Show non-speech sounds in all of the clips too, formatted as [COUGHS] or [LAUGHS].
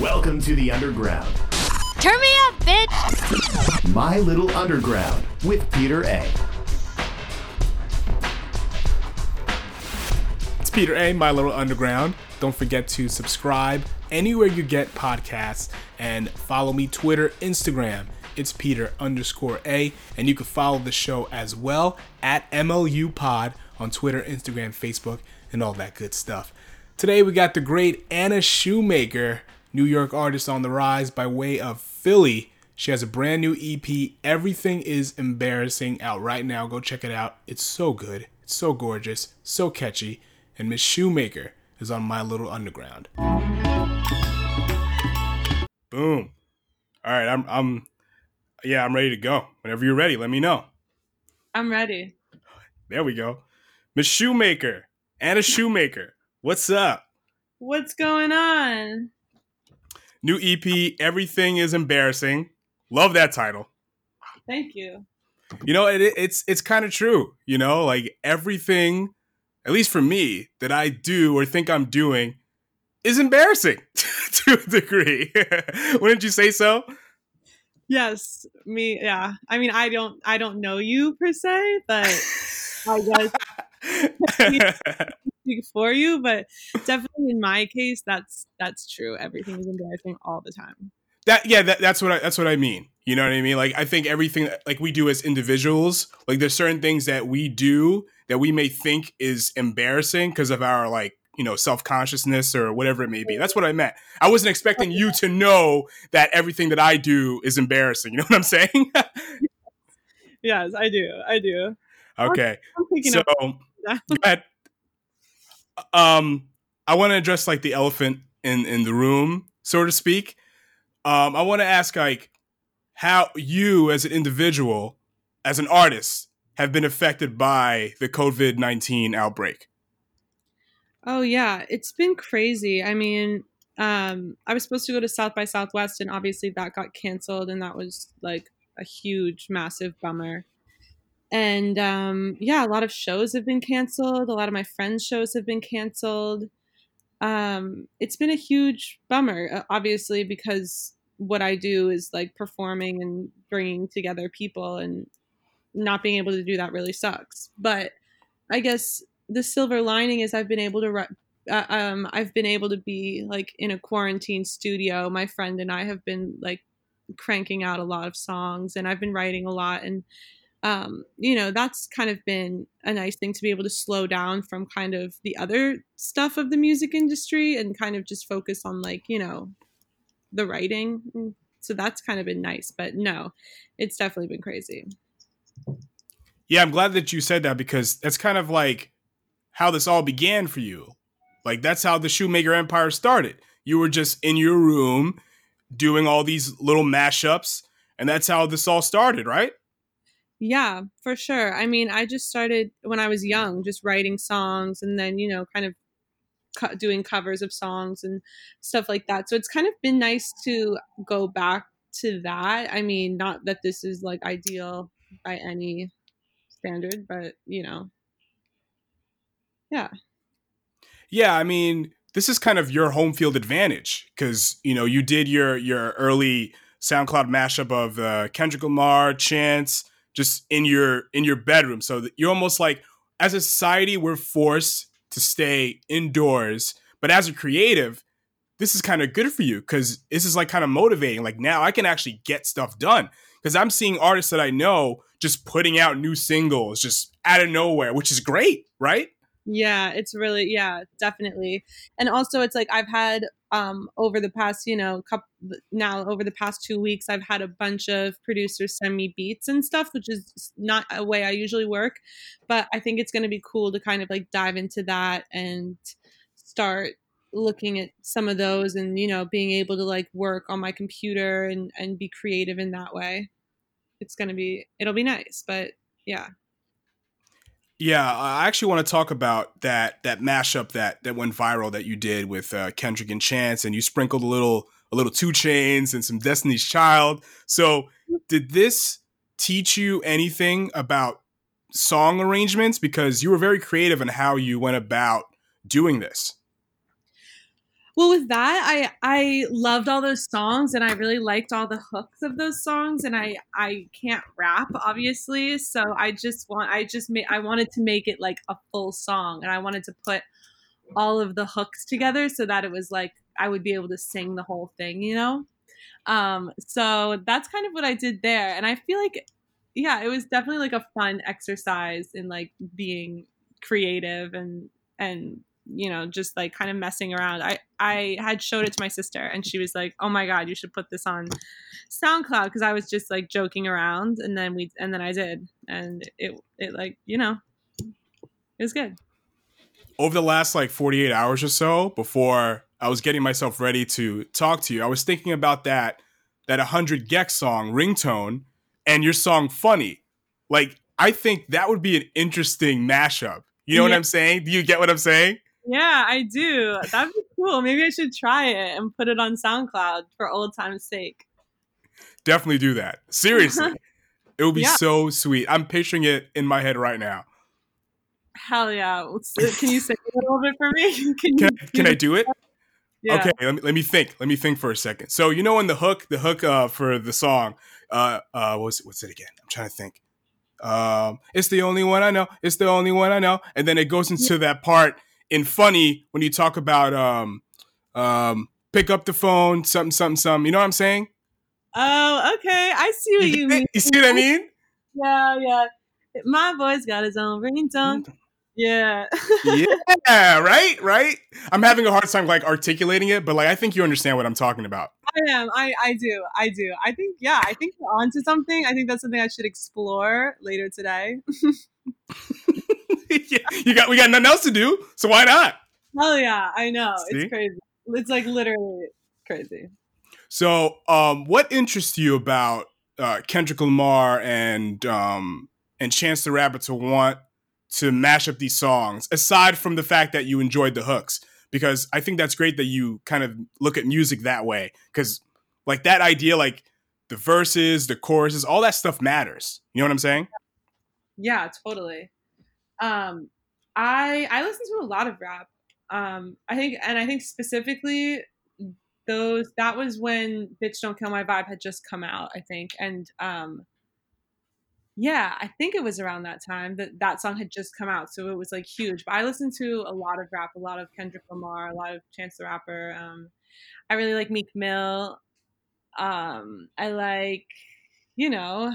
Welcome to the underground. Turn me up, bitch! My Little Underground with Peter A. It's Peter A, My Little Underground. Don't forget to subscribe anywhere you get podcasts and follow me Twitter, Instagram. It's Peter underscore A, and you can follow the show as well at MLU Pod on Twitter, Instagram, Facebook, and all that good stuff. Today we got the great Anna Shoemaker, New York artist on the rise by way of Philly. She has a brand new EP, Everything is Embarrassing, out right now. Go check it out. It's so good, it's so gorgeous, so catchy. And Miss Shoemaker is on My Little Underground. Boom. All right, I'm I'm yeah, I'm ready to go. Whenever you're ready, let me know. I'm ready. There we go. Miss Shoemaker, Anna Shoemaker, what's up? What's going on? New EP, Everything is Embarrassing. Love that title. Thank you. You know, it, it's it's kind of true. You know, like everything, at least for me, that I do or think I'm doing is embarrassing [LAUGHS] to a degree. [LAUGHS] Wouldn't you say so? Yes, me. Yeah. I mean, I don't. I don't know you per se, but I guess [LAUGHS] speak for you. But definitely in my case, that's that's true. Everything is embarrassing all the time. that yeah, that, that's what I, that's what I mean. You know what I mean? Like I think everything like we do as individuals, like there's certain things that we do that we may think is embarrassing because of our like you know self consciousness or whatever it may be. That's what I meant. I wasn't expecting you to know that everything that I do is embarrassing. You know what I'm saying? [LAUGHS] Yes, I do. I do. okay, I'm so go ahead. Um, I want to address like the elephant in in the room, so to speak. Um, I want to ask like how you as an individual, as an artist, have been affected by the COVID nineteen outbreak. Oh yeah, it's been crazy. I mean, um, I was supposed to go to South by Southwest, and obviously that got canceled, and that was like a huge, massive bummer. And um, yeah, a lot of shows have been canceled. A lot of my friends' shows have been canceled. Um, it's been a huge bummer, uh, obviously, because what I do is like performing and bringing together people, and not being able to do that really sucks. But I guess the silver lining is I've been able to ri- uh, um I've been able to be like in a quarantine studio. My friend and I have been like cranking out a lot of songs and I've been writing a lot and um you know that's kind of been a nice thing to be able to slow down from kind of the other stuff of the music industry and kind of just focus on like you know the writing Mm, so that's kind of been nice but no it's definitely been crazy Yeah, I'm glad that you said that because that's kind of like how this all began for you. Like that's how the Shoemaker Empire started. You were just in your room doing all these little mashups, and that's how this all started, right? Yeah, for sure. I mean, I just started when I was young, just writing songs and then, you know, kind of co- doing covers of songs and stuff like that. So it's kind of been nice to go back to that. I mean, not that this is like ideal by any standard, but, you know, yeah. Yeah, I mean, this is kind of your home field advantage because you know you did your your early SoundCloud mashup of uh, Kendrick Lamar, Chance, just in your in your bedroom. So you're almost like, as a society, we're forced to stay indoors, but as a creative, this is kind of good for you because this is like kind of motivating. Like now, I can actually get stuff done because I'm seeing artists that I know just putting out new singles just out of nowhere, which is great, right? Yeah, it's really yeah, definitely. And also it's like I've had um over the past, you know, couple now over the past 2 weeks I've had a bunch of producers send me beats and stuff, which is not a way I usually work, but I think it's going to be cool to kind of like dive into that and start looking at some of those and you know being able to like work on my computer and and be creative in that way. It's going to be it'll be nice, but yeah. Yeah, I actually want to talk about that that mashup that that went viral that you did with uh, Kendrick and Chance, and you sprinkled a little a little 2 Chainz and some Destiny's Child. So, did this teach you anything about song arrangements? Because you were very creative in how you went about doing this. Well with that i i loved all those songs and i really liked all the hooks of those songs and i i can't rap obviously. So i just want i just made i wanted to make it like a full song and i wanted to put all of the hooks together so that it was like i would be able to sing the whole thing you know? Um so that's kind of what i did there and i feel like yeah it was definitely like a fun exercise in like being creative and and you know just like kind of messing around. I i had showed it to my sister and she was like oh my god you should put this on soundcloud. Because i was just like joking around and then we and then i did. And it it like you know it was good. Over the last like 48 hours or so before i was getting myself ready to talk to you i was thinking about that that 100 gecs song ringtone and your song funny. Like i think that would be an interesting mashup. You know yeah. what i'm saying? Do you get what i'm saying yeah, I do. That'd be cool. Maybe I should try it and put it on SoundCloud for old time's sake. Definitely do that. Seriously. [LAUGHS] it would be yeah. so sweet. I'm picturing it in my head right now. Hell yeah. Can you say a little bit for me? [LAUGHS] Can, can, I, can I do it? Yeah. Okay, let me, let me think. Let me think for a second. So you know in the hook, the hook uh, for the song, uh, uh, what's what's it again? I'm trying to think. Um, it's the only one I know. It's the only one I know. And then it goes into that part in funny when you talk about um um pick up the phone, something, something, something. You know what I'm saying? Oh, okay. I see what you mean. You see what I mean? Yeah, yeah. My boy's got his own ringtone. Yeah. yeah, [LAUGHS] right? Right? I'm having a hard time like articulating it, but like I think you understand what I'm talking about. I am. I, I do. I do. I think yeah, I think you're onto something. I think that's something I should explore later today. [LAUGHS] [LAUGHS] yeah, you got we got nothing else to do, so why not? Hell yeah, I know. See? It's crazy. It's like literally crazy. So, um, what interests you about uh, Kendrick Lamar and um, and Chance the Rapper to want to mash up these songs, aside from the fact that you enjoyed the hooks? Because I think that's great that you kind of look at music that way. Because like that idea, like the verses, the choruses, all that stuff matters. You know what I'm saying? Yeah, totally. Um, I I listen to a lot of rap. Um, I think, and I think specifically those that was when "Bitch Don't Kill My Vibe" had just come out. I think, and um, yeah, I think it was around that time that that song had just come out, so it was like huge. But I listened to a lot of rap, a lot of Kendrick Lamar, a lot of Chance the Rapper. Um, I really like Meek Mill. Um, I like, you know,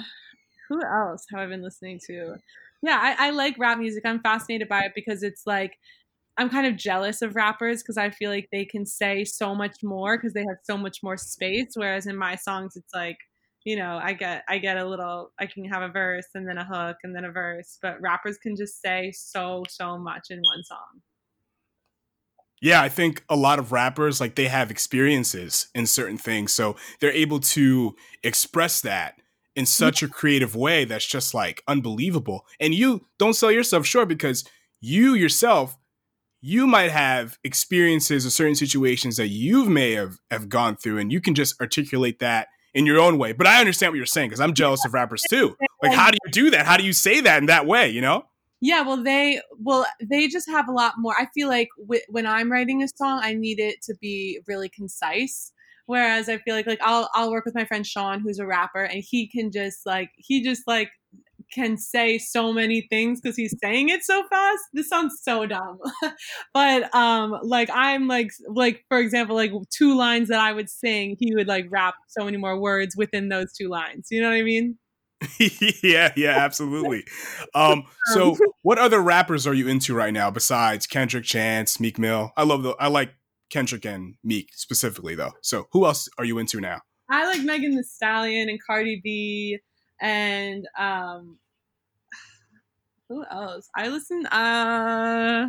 who else have I been listening to? Yeah, I, I like rap music. I'm fascinated by it because it's like I'm kind of jealous of rappers because I feel like they can say so much more because they have so much more space. Whereas in my songs, it's like, you know, I get I get a little I can have a verse and then a hook and then a verse, but rappers can just say so so much in one song. Yeah, I think a lot of rappers like they have experiences in certain things, so they're able to express that in such a creative way that's just like unbelievable. And you don't sell yourself short because you yourself, you might have experiences or certain situations that you may have, have gone through, and you can just articulate that in your own way. But I understand what you're saying because I'm jealous of rappers too. [LAUGHS] Like, how do you do that? How do you say that in that way? You know? Yeah, well, they well they just have a lot more. I feel like w- when I'm writing a song, I need it to be really concise Whereas I feel like like I'll I'll work with my friend Sean, who's a rapper, and he can just like he just like can say so many things because he's saying it so fast. This sounds so dumb, [LAUGHS] but um, like I'm like like for example, like two lines that I would sing, he would like rap so many more words within those two lines. You know what I mean? [LAUGHS] yeah, yeah, absolutely. [LAUGHS] Um, so what other rappers are you into right now besides Kendrick Chance, Meek Mill? I love the I like Kendrick and Meek specifically, though. So who else are you into now? I like Megan Thee Stallion and Cardi B and um who else? I listen uh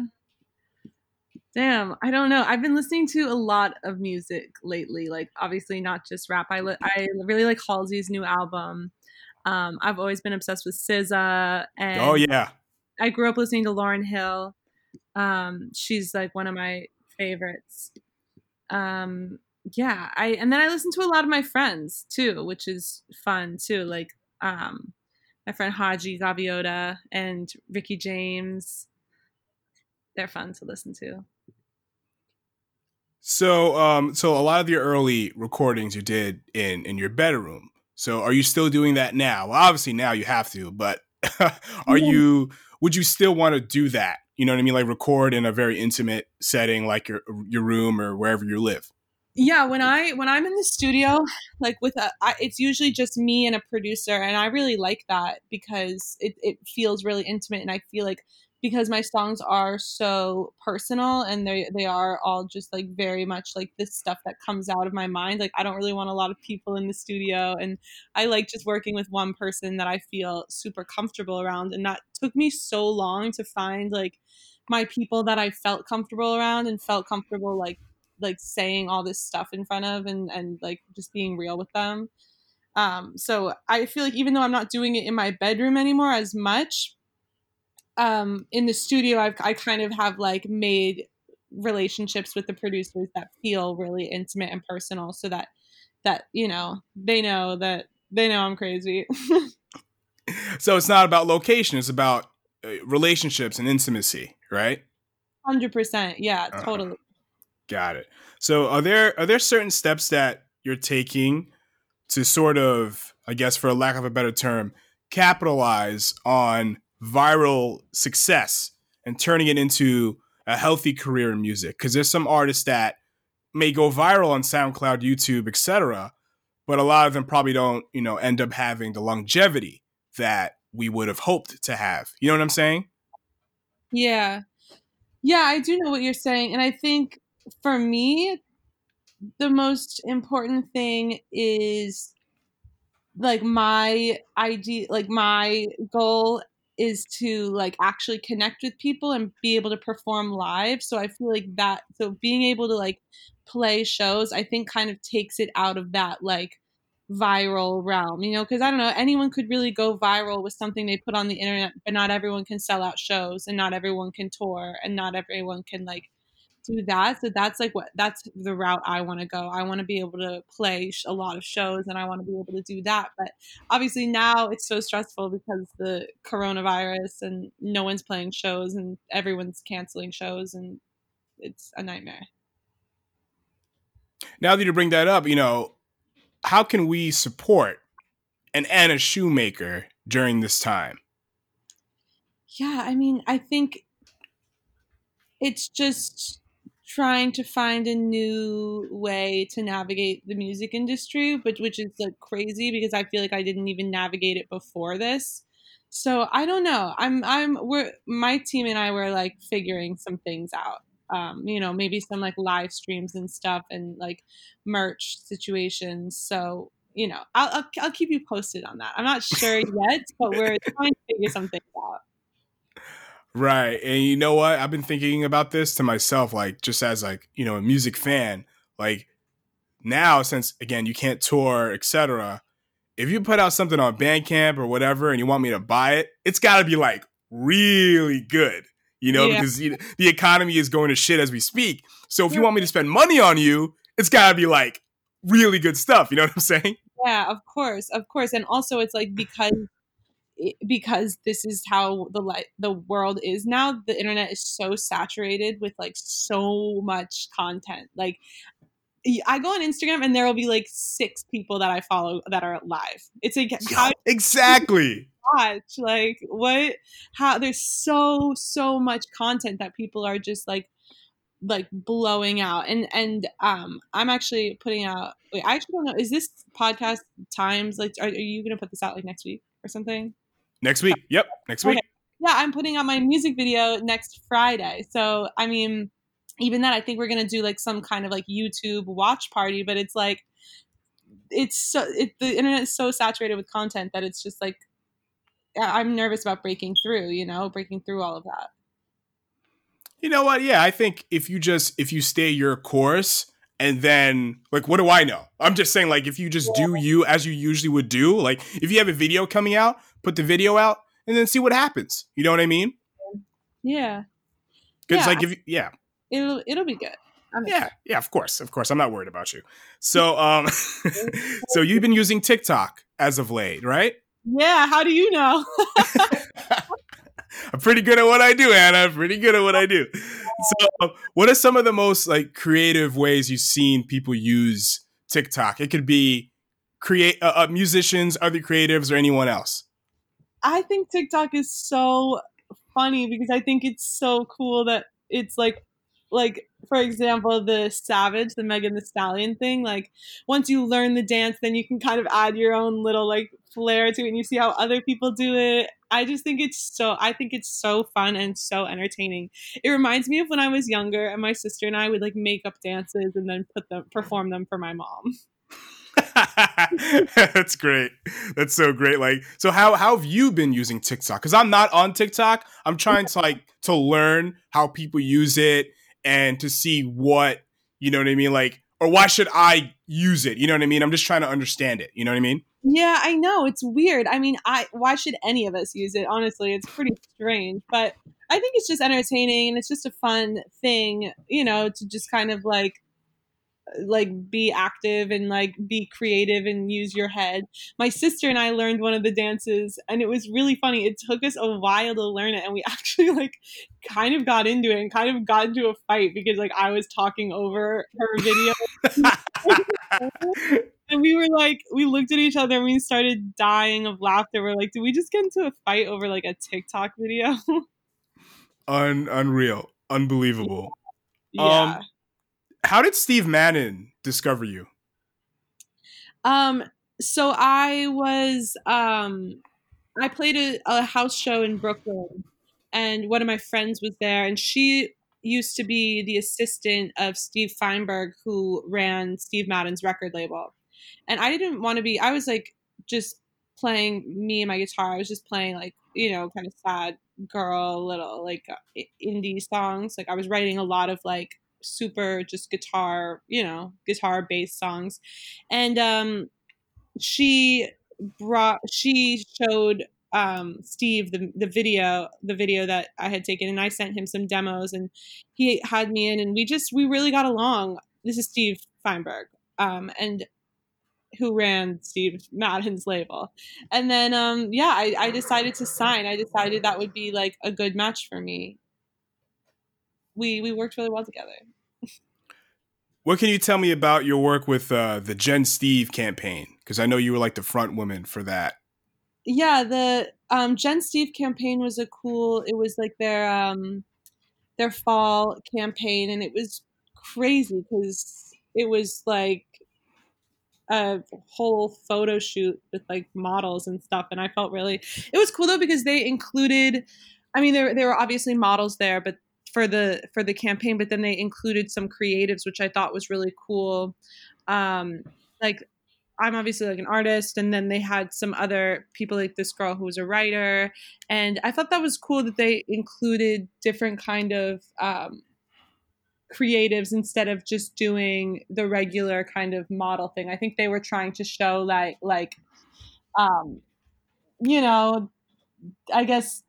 damn, I don't know. I've been listening to a lot of music lately, like obviously not just rap. I li- I really like Halsey's new album. Um I've always been obsessed with SZA and Oh yeah. I grew up listening to Lauryn Hill. Um she's like one of my favorites. Um, yeah, I and then I listen to a lot of my friends too, which is fun too. Like um, my friend Haji Gaviota and Ricky James. They're fun to listen to. So, um, so a lot of your early recordings you did in in your bedroom. So, are you still doing that now? Well, obviously now you have to, but [LAUGHS] are yeah. you? Would you still want to do that? You know what I mean? Like record in a very intimate setting, like your your room or wherever you live. Yeah, when I when I'm in the studio, like with a, I, it's usually just me and a producer, and I really like that because it it feels really intimate, and I feel like because my songs are so personal and they they are all just like very much like this stuff that comes out of my mind. Like i don't really want a lot of people in the studio and i like just working with one person that i feel super comfortable around. And that took me so long to find like my people that i felt comfortable around and felt comfortable like like saying all this stuff in front of and and like just being real with them. Um so i feel like even though i'm not doing it in my bedroom anymore as much um, in the studio, I've, I kind of have like made relationships with the producers that feel really intimate and personal, so that that you know they know that they know I'm crazy. [LAUGHS] so it's not about location; it's about uh, relationships and intimacy, right? Hundred percent, yeah, uh-huh. totally. Got it. So are there are there certain steps that you're taking to sort of, I guess, for a lack of a better term, capitalize on viral success and turning it into a healthy career in music because there's some artists that may go viral on SoundCloud, YouTube, etc., but a lot of them probably don't, you know, end up having the longevity that we would have hoped to have. You know what I'm saying? Yeah. Yeah, I do know what you're saying. And I think for me, the most important thing is like my idea, like my goal is to like actually connect with people and be able to perform live. So I feel like that so being able to like play shows, I think kind of takes it out of that like viral realm, you know, because I don't know, anyone could really go viral with something they put on the internet, but not everyone can sell out shows and not everyone can tour and not everyone can like do that. So that's like what that's the route I want to go. I want to be able to play a lot of shows and I want to be able to do that. But obviously now it's so stressful because the coronavirus and no one's playing shows and everyone's canceling shows and it's a nightmare. Now that you bring that up, you know, how can we support an Anna Shoemaker during this time? Yeah, I mean, I think it's just trying to find a new way to navigate the music industry, but which is like crazy because I feel like I didn't even navigate it before this. So I don't know. I'm I'm we're my team and I were like figuring some things out. Um, you know, maybe some like live streams and stuff and like merch situations. So you know, I'll, I'll, I'll keep you posted on that. I'm not sure [LAUGHS] yet, but we're trying to figure some things out. Right. And you know what? I've been thinking about this to myself, like just as like, you know, a music fan, like now since again you can't tour, etc. If you put out something on Bandcamp or whatever and you want me to buy it, it's gotta be like really good. You know, yeah. because the economy is going to shit as we speak. So if you want me to spend money on you, it's gotta be like really good stuff. You know what I'm saying? Yeah, of course, of course. And also it's like because because this is how the light the world is now the internet is so saturated with like so much content. Like I go on Instagram and there will be like six people that I follow that are live. It's like how exactly. watch? Like what how there's so so much content that people are just like like blowing out. And and um I'm actually putting out wait I actually don't know is this podcast times like are, are you gonna put this out like next week or something Next week. Yep. Next week. Okay. Yeah, I'm putting out my music video next Friday. So, I mean, even that, I think we're going to do like some kind of like YouTube watch party, but it's like, it's so, it, the internet is so saturated with content that it's just like, I'm nervous about breaking through, you know, breaking through all of that. You know what? Yeah, I think if you just, if you stay your course, and then like what do i know i'm just saying like if you just do you as you usually would do like if you have a video coming out put the video out, and then see what happens. You know what I mean? Yeah. Because yeah. like if you, yeah, it'll it'll be good. I'm yeah, excited. yeah, of course, of course. I'm not worried about you. So, um, [LAUGHS] [LAUGHS] so you've been using TikTok as of late, right? Yeah. How do you know? [LAUGHS] I'm pretty good at what I do, Anna. pretty good at what I do. so, what are some of the most like creative ways you've seen people use TikTok? It could be create uh, uh, musicians, other creatives, or anyone else. I think TikTok is so funny because I think it's so cool that it's like like for example the savage the megan thee stallion thing like once you learn the dance then you can kind of add your own little like flair to it and you see how other people do it. I just think it's so i think it's so fun and so entertaining. It reminds me of when i was younger and my sister and i would like make up dances and then put them perform them for my mom [LAUGHS] That's great. That's so great. Like, so how how have you been using TikTok? Because I'm not on TikTok. I'm trying to like to learn how people use it and to see what you know what I mean. Like, or why should I use it? You know what I mean? I'm just trying to understand it. You know what I mean? Yeah, I know it's weird. I mean, I why should any of us use it? Honestly, it's pretty strange, but I think it's just entertaining and it's just a fun thing, you know, to just kind of like like be active and like be creative and use your head. My sister and I learned one of the dances and it was really funny. It took us a while to learn it and we [LAUGHS] actually like kind of got into it and kind of got into a fight because like I was talking over her video. [LAUGHS] and we were like we looked at each other and we started dying of laughter. We're like, did we just get into a fight over like a TikTok video? [LAUGHS] Un- unreal. Unbelievable. Yeah. Um, how did Steve Madden discover you? Um, so I was um, I played a, a house show in Brooklyn, and one of my friends was there, and she used to be the assistant of Steve Feinberg, who ran Steve Madden's record label. And I didn't want to be. I was like just playing me and my guitar. I was just playing like you know kind of sad girl little like indie songs. Like I was writing a lot of like super just guitar, you know, guitar based songs. And um she brought she showed um Steve the the video the video that I had taken and I sent him some demos and he had me in and we just we really got along. This is Steve Feinberg. Um and who ran Steve Madden's label. And then um yeah, I, I decided to sign. I decided that would be like a good match for me we we worked really well together. What can you tell me about your work with uh, the Gen Steve campaign? Because I know you were like the front woman for that. Yeah, the um, Gen Steve campaign was a cool. It was like their um, their fall campaign, and it was crazy because it was like a whole photo shoot with like models and stuff, and I felt really. It was cool though because they included. I mean, there there were obviously models there, but for the for the campaign but then they included some creatives which i thought was really cool. Um like i'm obviously like an artist and then they had some other people like this girl who was a writer and i thought that was cool that they included different kind of um creatives instead of just doing the regular kind of model thing. I think they were trying to show like like um you know i guess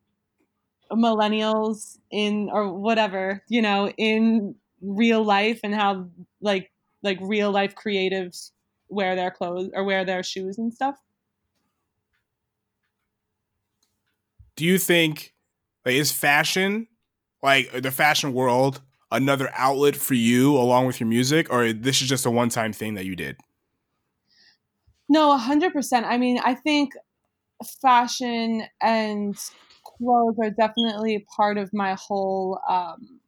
millennials in or whatever you know in real life and how like like real life creatives wear their clothes or wear their shoes and stuff? Do you think like is fashion like the fashion world another outlet for you along with your music or this is just a one-time thing that you did? No 100% i mean i think fashion and clothes are definitely part of my whole um,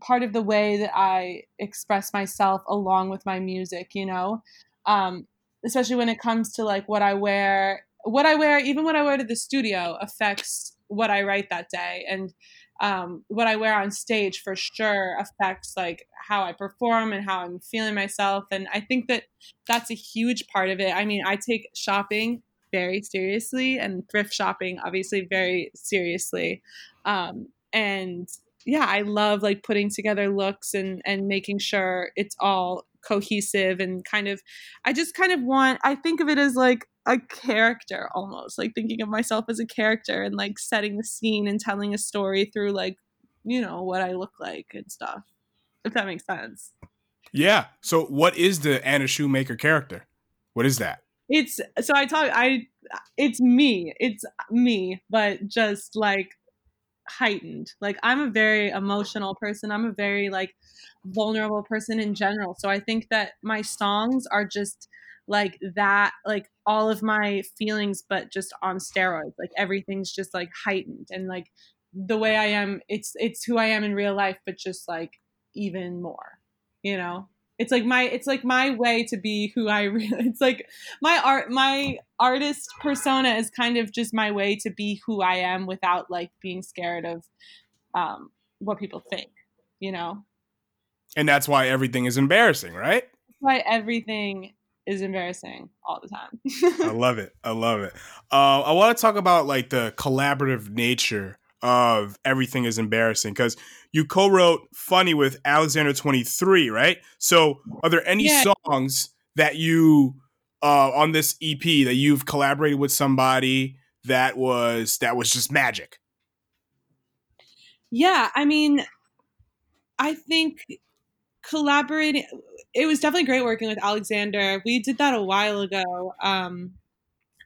part of the way that I express myself along with my music, you know, um, especially when it comes to like what I wear. What I wear, even what I wear to the studio, affects what I write that day, and um, what I wear on stage for sure affects like how I perform and how I'm feeling myself. And I think that that's a huge part of it. I mean, I take shopping very seriously and thrift shopping obviously very seriously. Um, and yeah i love like putting together looks and and making sure it's all cohesive and kind of i just kind of want i think of it as like a character almost like thinking of myself as a character and like setting the scene and telling a story through like you know what i look like and stuff if that makes sense. Yeah. So what is the anna shoemaker character? What is that it's so I talk I it's me. It's me, but just like heightened. Like I'm a very emotional person. I'm a very like vulnerable person in general. So I think that my songs are just like that like all of my feelings but just on steroids. Like everything's just like heightened and like the way I am it's it's who I am in real life but just like even more. You know? It's like my it's like my way to be who I [LAUGHS] really it's like my art my artist persona is kind of just my way to be who I am without like being scared of um what people think, you know. And that's why everything is embarrassing, right? That's why everything is embarrassing all the time. [LAUGHS] I love it. I love it. Uh, I want to talk about like the collaborative nature of everything is embarrassing because you co-wrote funny with alexander 23 right? So are there any yeah. songs that you uh on this ep that you've collaborated with somebody that was that was just magic? Yeah i mean i think collaborating it was definitely great working with alexander. We did that a while ago um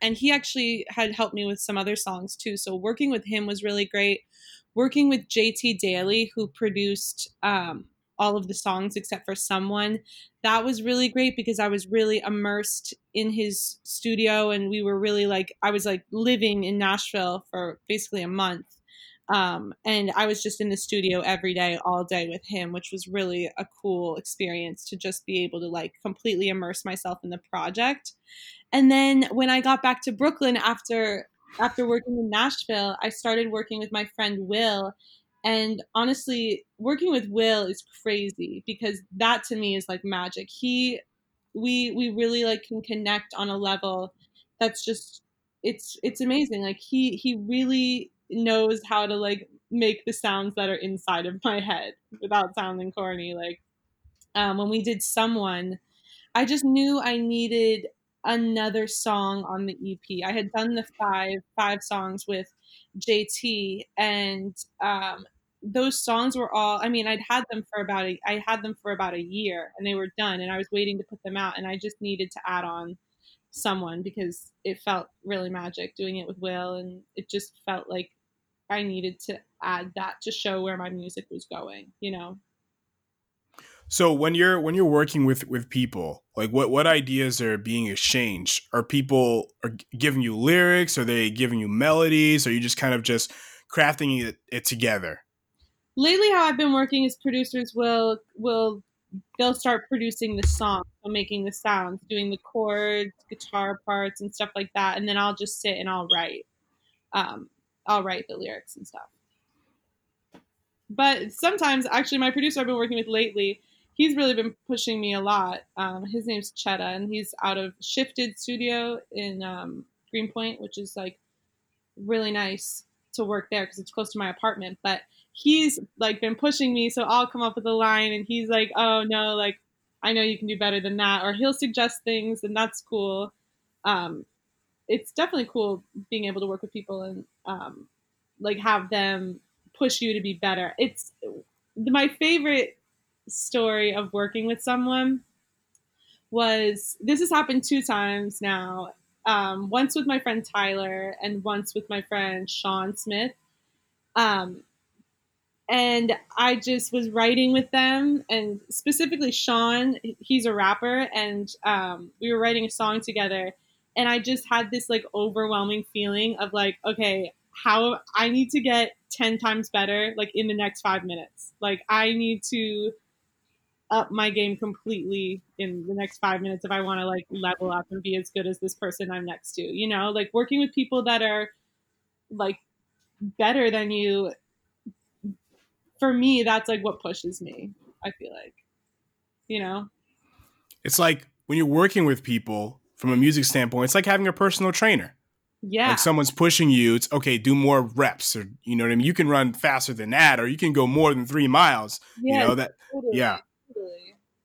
and he actually had helped me with some other songs too. So working with him was really great. Working with JT Daly, who produced um, all of the songs except for someone, that was really great because I was really immersed in his studio, and we were really like I was like living in Nashville for basically a month. Um, and I was just in the studio every day, all day with him, which was really a cool experience to just be able to like completely immerse myself in the project. And then when I got back to Brooklyn after after working in Nashville, I started working with my friend Will. And honestly, working with Will is crazy because that to me is like magic. He we we really like can connect on a level that's just it's it's amazing. Like he he really knows how to like make the sounds that are inside of my head without sounding corny. Like um, when we did someone, I just knew I needed another song on the EP. I had done the five five songs with JT, and um, those songs were all. I mean, I'd had them for about a. I had them for about a year, and they were done, and I was waiting to put them out, and I just needed to add on someone because it felt really magic doing it with Will, and it just felt like I needed to add that to show where my music was going. You know. So when you're when you're working with with people, like what what ideas are being exchanged? Are people are giving you lyrics? Are they giving you melodies? Are you just kind of just crafting it, it together? Lately, how I've been working is producers will will they'll start producing the song, so making the sounds, doing the chords, guitar parts, and stuff like that, and then I'll just sit and I'll write. Um, I'll write the lyrics and stuff. But sometimes, actually, my producer I've been working with lately he's really been pushing me a lot. Um, his name's Chetta, and he's out of Shifted Studio in um, Greenpoint, which is like really nice to work there because it's close to my apartment. But he's like been pushing me, so I'll come up with a line, and he's like, "Oh no, like I know you can do better than that," or he'll suggest things, and that's cool. Um, it's definitely cool being able to work with people and um, like have them push you to be better. It's my favorite story of working with someone was this has happened two times now. Um, once with my friend Tyler and once with my friend Sean Smith. Um, and I just was writing with them, and specifically Sean, he's a rapper, and um, we were writing a song together. And I just had this like overwhelming feeling of like, okay, how I need to get 10 times better like in the next five minutes. Like, I need to up my game completely in the next five minutes if I want to like level up and be as good as this person I'm next to. You know, like working with people that are like better than you. For me, that's like what pushes me. I feel like, you know, it's like when you're working with people from a music standpoint, it's like having a personal trainer. Yeah. Like someone's pushing you, it's okay, do more reps or you know what I mean? You can run faster than that or you can go more than three miles. Yeah, you know that totally. yeah.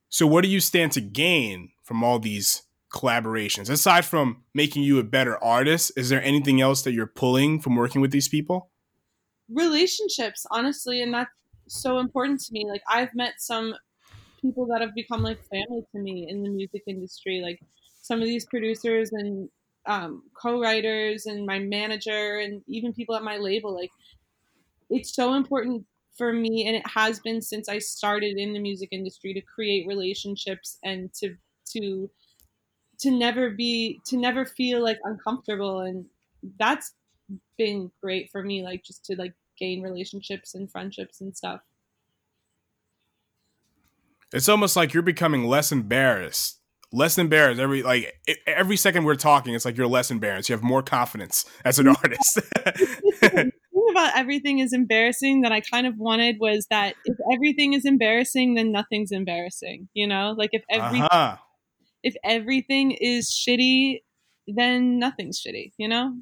So, what do you stand to gain from all these collaborations? Aside from making you a better artist, is there anything else that you're pulling from working with these people? Relationships, honestly, and that's so important to me. Like, I've met some people that have become like family to me in the music industry. Like, some of these producers and um, co-writers and my manager and even people at my label like it's so important for me and it has been since I started in the music industry to create relationships and to to to never be to never feel like uncomfortable and that's been great for me like just to like gain relationships and friendships and stuff. It's almost like you're becoming less embarrassed less embarrassed every like every second we're talking it's like you're less embarrassed you have more confidence as an [LAUGHS] artist. About everything is embarrassing that i kind of wanted was that if everything is embarrassing then nothing's embarrassing you know? Like if every uh-huh. if everything is shitty then nothing's shitty you know?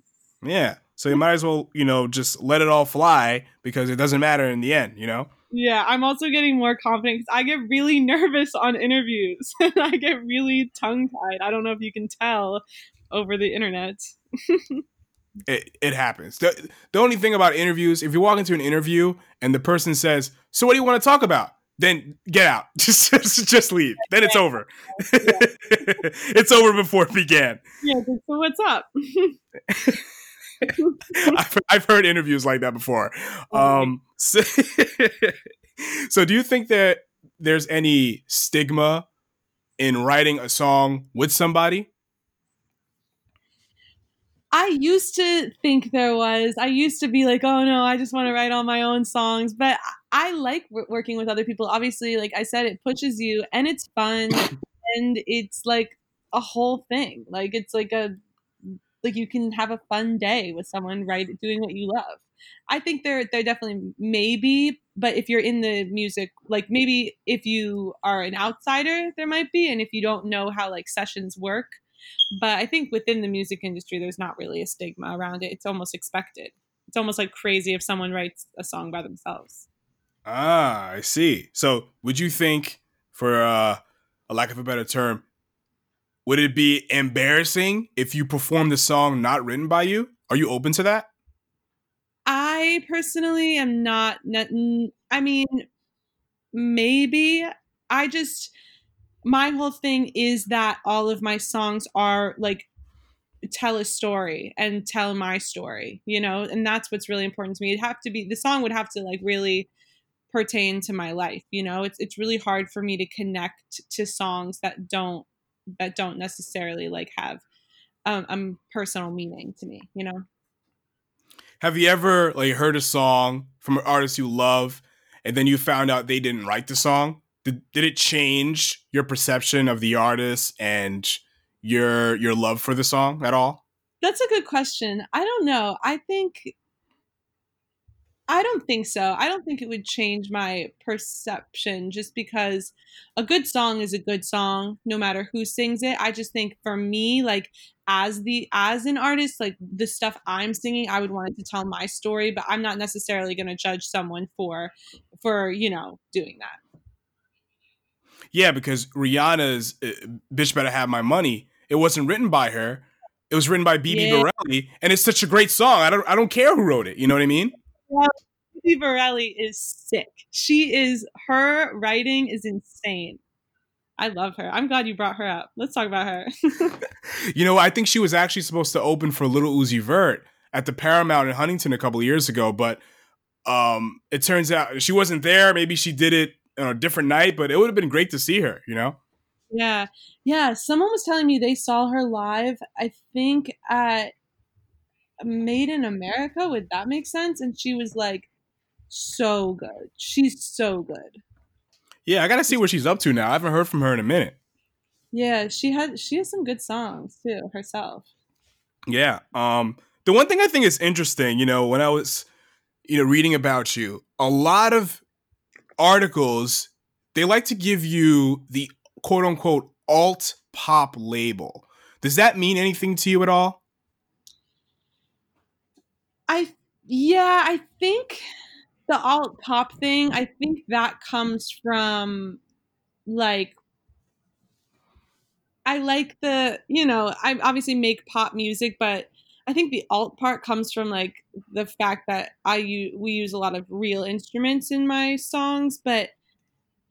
Yeah. So you might as well you know just let it all fly because it doesn't matter in the end you know yeah, I'm also getting more confident because I get really [LAUGHS] nervous on interviews and [LAUGHS] I get really tongue tied. I don't know if you can tell over the internet. [LAUGHS] it, it happens. The, the only thing about interviews, if you walk into an interview and the person says, So what do you want to talk about? Then get out. Just just, just leave. Then it's over. it's over before it began. Yeah, so what's up? [LAUGHS] I've, I've, heard interviews like that before. Um, so, [LAUGHS] so, do you think that there's any stigma in writing a song with somebody? I used to think there was. I used to be like, oh no, I just want to write all my own songs. But I like working with other people. Obviously, like I said, it pushes you and it's fun [COUGHS] and it's like a whole thing. Like it's like a like you can have a fun day with someone right doing what you love. I think there there definitely maybe but if you're in the music like maybe if you are an outsider there might be and if you don't know how like sessions work. But i think within the music industry there's not really a stigma around it. It's almost expected. It's almost like crazy if someone writes a song by themselves. Ah i see. So would you think for uh, a lack of a better term would it be embarrassing if you performed a song not written by you? Are you open to that? I personally am not. I mean, maybe. I just, my whole thing is that all of my songs are like tell a story and tell my story, you know, and that's what's really important to me. It'd have to be, the song would have to like really pertain to my life, you know? It's, it's really hard for me to connect to songs that don't that don't necessarily like have um, um personal meaning to me you know? Have you ever like heard a song from an artist you love and then you found out they didn't write the song? Did, did it change your perception of the artist and your your love for the song at all? That's a good question. I don't know. I think I don't think so. I don't think it would change my perception just because a good song is a good song no matter who sings it. I just think for me like as the as an artist like the stuff I'm singing I would want it to tell my story, but I'm not necessarily going to judge someone for for, you know, doing that. Yeah, because Rihanna's uh, Bitch Better Have My Money, it wasn't written by her. It was written by Bibi yeah. Bourelly and it's such a great song. I don't I don't care who wrote it. You know what I mean? Well, Bourelly is sick. She is her writing is insane. I love her. I'm glad you brought her up. Let's talk about her. [LAUGHS] you know, I think she was actually supposed to open for Little Uzi Vert at the Paramount in Huntington a couple years ago, but um, it turns out she wasn't there. Maybe she did it on a different night, but it would have been great to see her. You know? Yeah, yeah. Someone was telling me they saw her live. I think at Made in America. Would that make sense? And she was like, so good. She's so good. Yeah, I gotta see what she's up to now. I haven't heard from her in a minute. Yeah, she had she has some good songs too herself. Yeah. Um the one thing I think is interesting, you know, when I was you know reading about you, a lot of articles they like to give you the quote unquote alt pop label. Does that mean anything to you at all? I yeah, I think the alt pop thing, I think that comes from like I like the, you know, I obviously make pop music, but I think the alt part comes from like the fact that I use, we use a lot of real instruments in my songs, but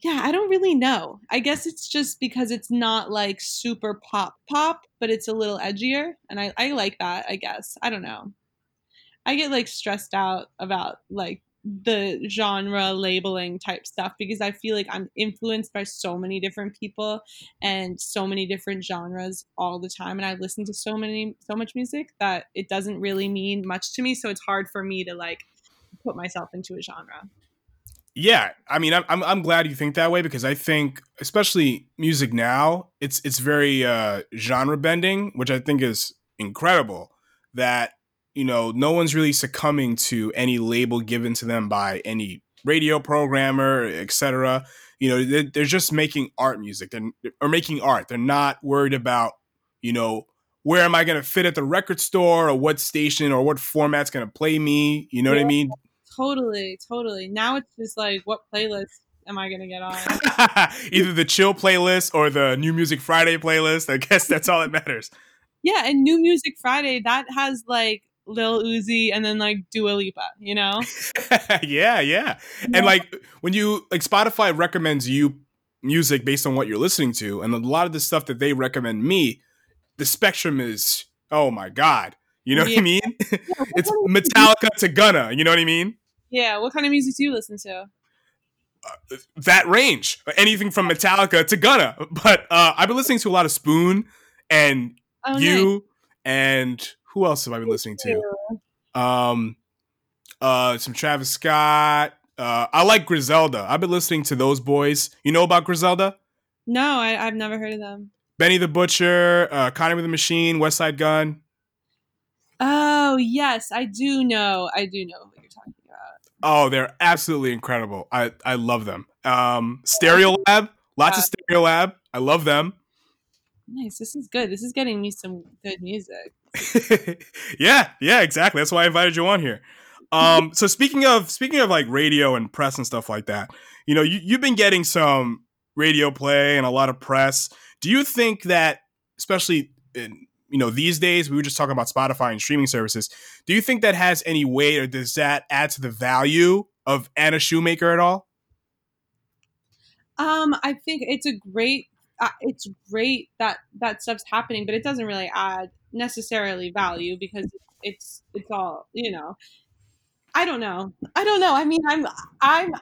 yeah, I don't really know. I guess it's just because it's not like super pop pop, but it's a little edgier, and I I like that. I guess I don't know. I get like stressed out about like the genre labeling type stuff because I feel like I'm influenced by so many different people and so many different genres all the time and I listen to so many so much music that it doesn't really mean much to me so it's hard for me to like put myself into a genre. Yeah, I mean, I'm, I'm glad you think that way because I think, especially music now, it's it's very uh, genre bending, which I think is incredible. That you know, no one's really succumbing to any label given to them by any radio programmer, etc. You know, they're, they're just making art music, they're, or making art. They're not worried about, you know, where am I going to fit at the record store or what station or what format's going to play me. You know yeah. what I mean? Totally, totally. Now it's just like, what playlist am I gonna get on? [LAUGHS] Either the chill playlist or the New Music Friday playlist. I guess that's all that matters. Yeah, and New Music Friday that has like Lil Uzi and then like Dua Lipa, you know? [LAUGHS] yeah, yeah. And like when you like Spotify recommends you music based on what you're listening to, and a lot of the stuff that they recommend me, the spectrum is oh my god. You know yeah. what I mean? [LAUGHS] it's Metallica to Gunna. You know what I mean? Yeah. What kind of music do you listen to? Uh, that range, anything from Metallica to Gunna. [LAUGHS] But uh, I've been listening to a lot of Spoon and oh, you nice. and who else have I been listening to? Um, uh, some Travis Scott. Uh, I like Griselda. I've been listening to those boys. You know about Griselda? No, I, have never heard of them. Benny the Butcher, uh, Conway the Machine, Westside Gunn. Oh yes, I do know. I do know what you're talking about. Oh, they're absolutely incredible. I I love them. Um, Stereo Lab, lots of Stereolab. I love them. Nice. This is good. This is getting me some good music. [LAUGHS] yeah, yeah, exactly. That's why I invited you on here. Um, so speaking of speaking of like radio and press and stuff like that, you know, you, you've been getting some radio play and a lot of press. Do you think that, especially in you know these days, we were just talking about Spotify and streaming services. Do you think that has any weight, or does that add to the value of Anna Shoemaker at all? Um, I think it's a great uh, it's great that that stuff's happening, but it doesn't really add necessarily value because it's it's all you know. I don't know. I don't know. I mean, I'm I'm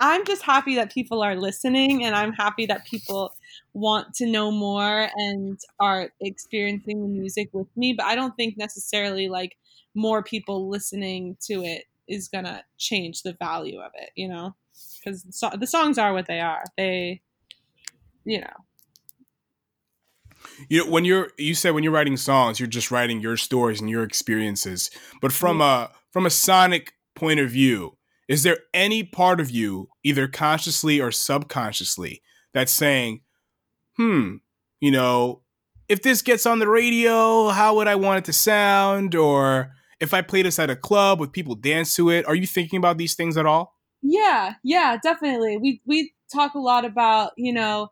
I'm just happy that people are listening, and I'm happy that people want to know more and are experiencing the music with me. But I don't think necessarily like more people listening to it is gonna change the value of it. You know, because the, the songs are what they are. They, you know, you know when you're you said when you're writing songs you're just writing your stories and your experiences. But from a from a sonic point of view is there any part of you either consciously or subconsciously that's saying hmm you know if this gets on the radio how would i want it to sound? Or if i play this at a club with people dance to it are you thinking about these things at all? Yeah yeah definitely. We we talk a lot about you know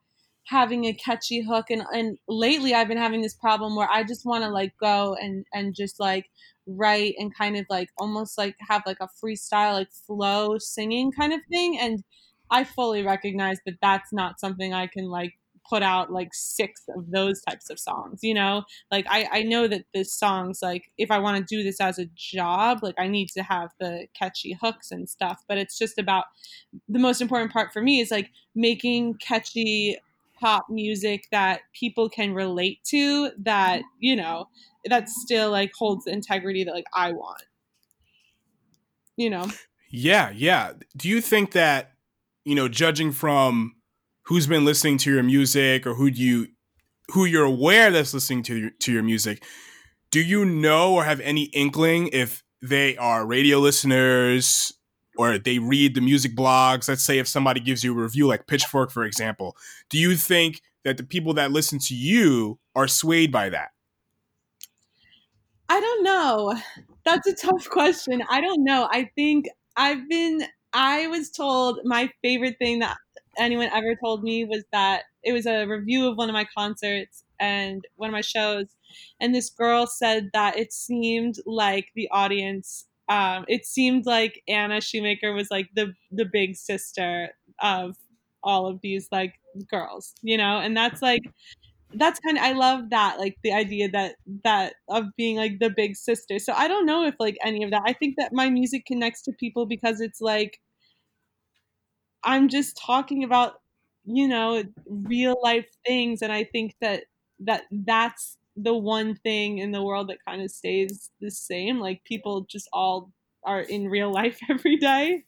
having a catchy hook and and lately I've been having this problem where I just want to like go and and just like write and kind of like almost like have like a freestyle like flow singing kind of thing and I fully recognize that that's not something I can like put out like six of those types of songs you know? Like i i know that the songs like if i want to do this as a job like i need to have the catchy hooks and stuff but it's just about the most important part for me is like making catchy pop music that people can relate to that you know that still like holds the integrity that like i want. You know? Yeah yeah. Do you think that you know judging from who's been listening to your music or who do you who you're aware that's listening to your, to your music do you know or have any inkling if they are radio listeners or they read the music blogs. Let's say if somebody gives you a review like Pitchfork, for example, do you think that the people that listen to you are swayed by that? I don't know. That's a tough [LAUGHS] question. I don't know. I think I've been, I was told my favorite thing that anyone ever told me was that it was a review of one of my concerts and one of my shows. And this girl said that it seemed like the audience um, it seemed like Anna Shoemaker was like the the big sister of all of these like girls, you know, and that's like that's kind of I love that like the idea that that of being like the big sister. So I don't know if like any of that. I think that my music connects to people because it's like I'm just talking about you know real life things and I think that that that's the one thing in the world that kind of stays the same like people just all are in real life [LAUGHS] every day.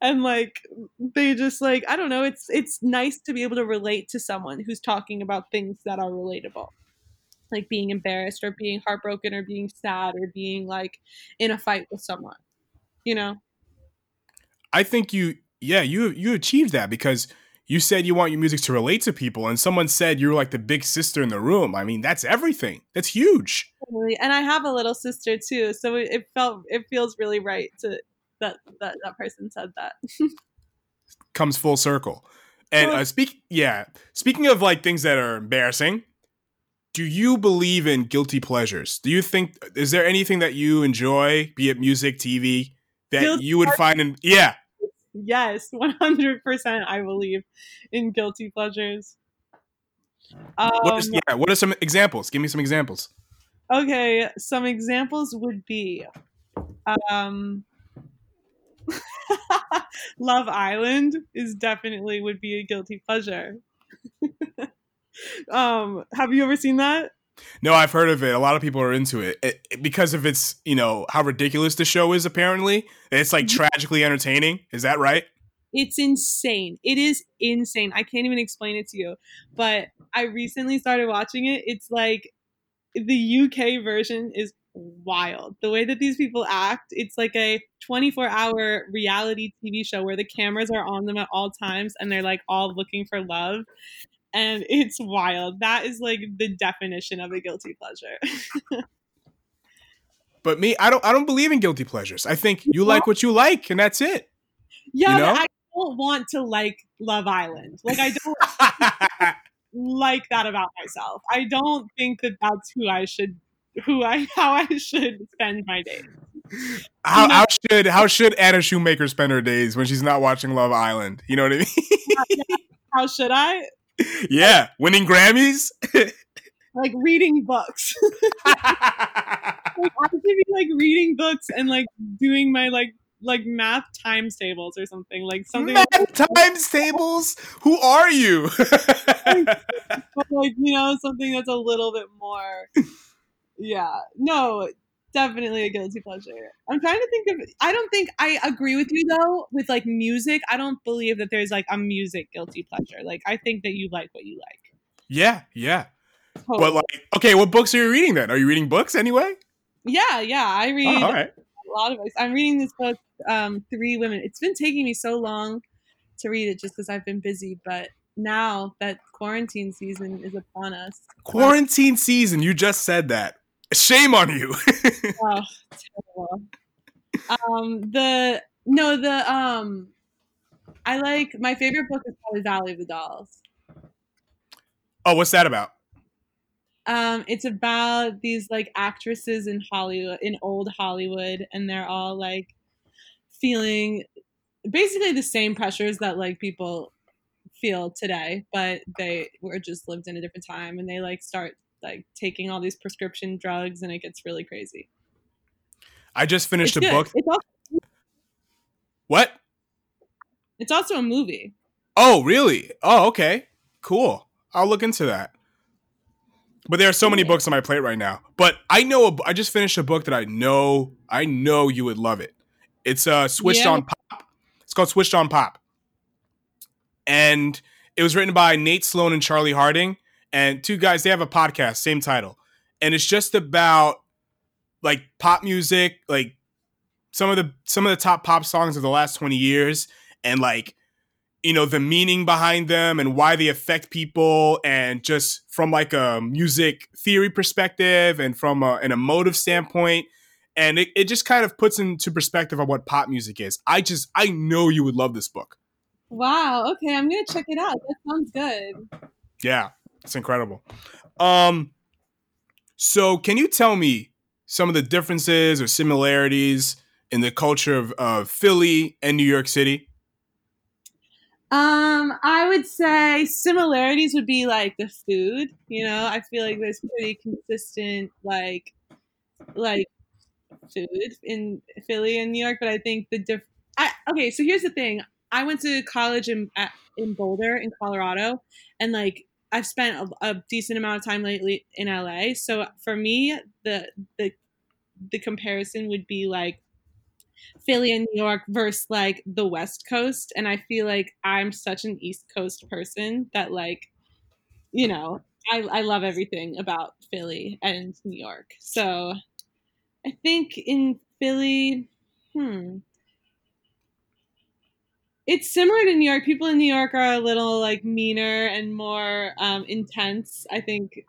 And like they just like i don't know it's it's nice to be able to relate to someone who's talking about things that are relatable. Like being embarrassed or being heartbroken or being sad or being like in a fight with someone you know? I think you yeah you you achieved that because you said you want your music to relate to people and someone said you're like the big sister in the room. I mean that's everything. That's huge. And i have a little sister too so it felt it feels really right to that that, that person said that. [LAUGHS] Comes full circle. And uh, speak yeah speaking of like things that are embarrassing do you believe in guilty pleasures? Do you think is there anything that you enjoy be it music tv that guilty you would find in yeah yes, [LAUGHS] 100% I believe in guilty pleasures. Um, what is, yeah, what are some examples? Give me some examples. Okay, some examples would be um [LAUGHS] Love Island is definitely would be a guilty pleasure. [LAUGHS] um have you ever seen that? No, I've heard of it. A lot of people are into it. it, it because of its, you know, how ridiculous the show is. Apparently, it's like tragically entertaining. Is that right? It's insane. It is insane. I can't even explain it to you. But I recently started watching it. It's like the UK version is wild. The way that these people act, it's like a 24 hour reality TV show where the cameras are on them at all times and they're like all looking for love and it's wild. That is like the definition of a guilty pleasure. [LAUGHS] but me, I don't I don't believe in guilty pleasures. I think you like what you like and that's it. Yeah, you know? I don't want to like Love Island. Like I don't [LAUGHS] like that about myself. I don't think that that's who I should who I [LAUGHS] how I should spend my days. How, how, should how should Anna Shoemaker spend her days when she's not watching Love Island? You know what I mean? how should I? [LAUGHS] yeah, winning Grammys. [LAUGHS] like reading books. [LAUGHS] like, I should be like reading books and like doing my like like math times tables or something like something math like, times tables. Who are you? but like you know something that's a little bit more. Yeah, no, definitely a guilty pleasure. I'm trying to think of. I don't think I agree with you though with like music. I don't believe that there's like a music guilty pleasure. Like I think that you like what you like. Yeah, yeah. Totally. But like, okay, what books are you reading then? Are you reading books anyway? Yeah, yeah. I read oh, right. a lot of books. I'm reading this book, um, Three Women. It's been taking me so long to read it just because I've been busy, but now that quarantine season is upon us. Quarantine season, you just said that. Shame on you. [LAUGHS] oh, terrible. Um, the no, the um, I like my favorite book is probably Valley of the Dolls. Oh, what's that about? Um, it's about these like actresses in Hollywood, in old Hollywood, and they're all like feeling basically the same pressures that like people feel today, but they were just lived in a different time, and they like start like taking all these prescription drugs and it gets really crazy. I just finished it's a good. book. It's also- what? It's also a movie. Oh, really? Oh, okay. Cool. I'll look into that. But there are so many books on my plate right now. But I know a, I just finished a book that I know I know you would love it. It's uh switched yeah. on pop. It's called Switched on Pop. And it was written by Nate Sloan and Charlie Harding and two guys they have a podcast same title. And it's just about like pop music like some of the some of the top pop songs of the last 20 years and like you know the meaning behind them and why they affect people and just from like a music theory perspective and from a, an emotive standpoint. And it, it just kind of puts into perspective of what pop music is. I just i know you would love this book. Wow. Okay i'm gonna check it out. That sounds good. Yeah it's incredible. Um, so can you tell me some of the differences or similarities in the culture of uh, Philly and New York City? Um, I would say similarities would be like the food. You know, I feel like there's pretty consistent like like food in Philly and New York, but I think the diff. I, okay, so here's the thing. I went to college in in Boulder in Colorado, and like I've spent a, a decent amount of time lately in LA. So for me, the the the comparison would be like Philly and New York versus like the West Coast. And I feel like I'm such an East Coast person that like, you know, I, I love everything about Philly and New York. So I think in Philly, hmm. It's similar to New York. People in New York are a little like meaner and more um, intense, I think,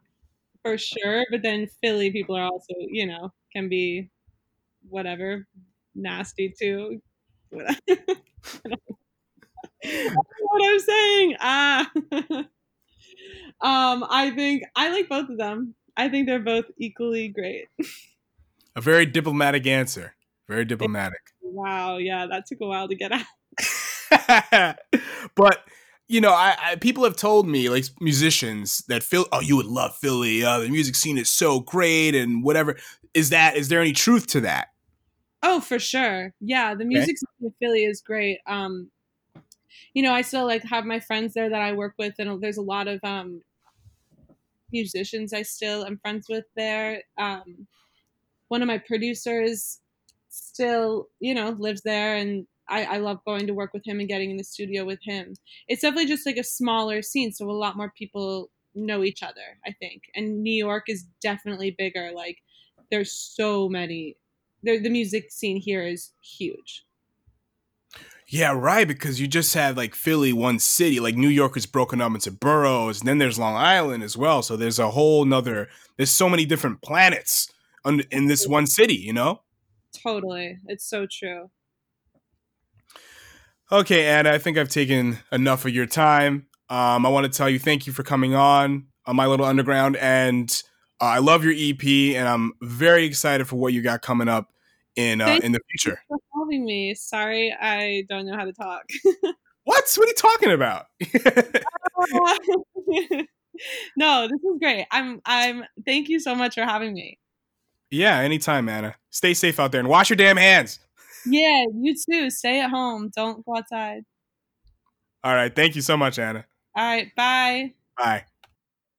for sure. But then Philly people are also, you know, can be whatever nasty too. [LAUGHS] what I'm saying. Ah. [LAUGHS] um, I think I like both of them. I think they're both equally great. [LAUGHS] A very diplomatic answer. Very diplomatic. Wow, yeah, that took a while to get out. [LAUGHS] but you know, I, I, people have told me like musicians that Phil, oh, you would love Philly. Uh, the music scene is so great and whatever. Is that is there any truth to that? Oh, for sure. Yeah, the music okay. scene in Philly is great. Um, you know, I still like have my friends there that I work with, and there's a lot of um, musicians I still am friends with there. Um, one of my producers still, you know, lives there, and I, I love going to work with him and getting in the studio with him. It's definitely just like a smaller scene, so a lot more people know each other, I think. And New York is definitely bigger. Like there's so many. The, the music scene here is huge. Yeah, right. Because you just had like Philly, one city. Like New York is broken up into boroughs, and then there's Long Island as well. So there's a whole nother. There's so many different planets in this one city. You know. Totally, it's so true. Okay, Anna, I think I've taken enough of your time. Um, I want to tell you thank you for coming on on My Little Underground, and uh, I love your EP, and I'm very excited for what you got coming up in uh, in the future. for having me. Sorry, I don't know how to talk. [LAUGHS] what? What are you talking about? [LAUGHS] no, this is great. I'm I'm. Thank you so much for having me. Yeah, anytime, Anna. Stay safe out there and wash your damn hands. Yeah, you too. Stay at home. Don't go outside. All right. Thank you so much, Anna. All right. Bye. Bye.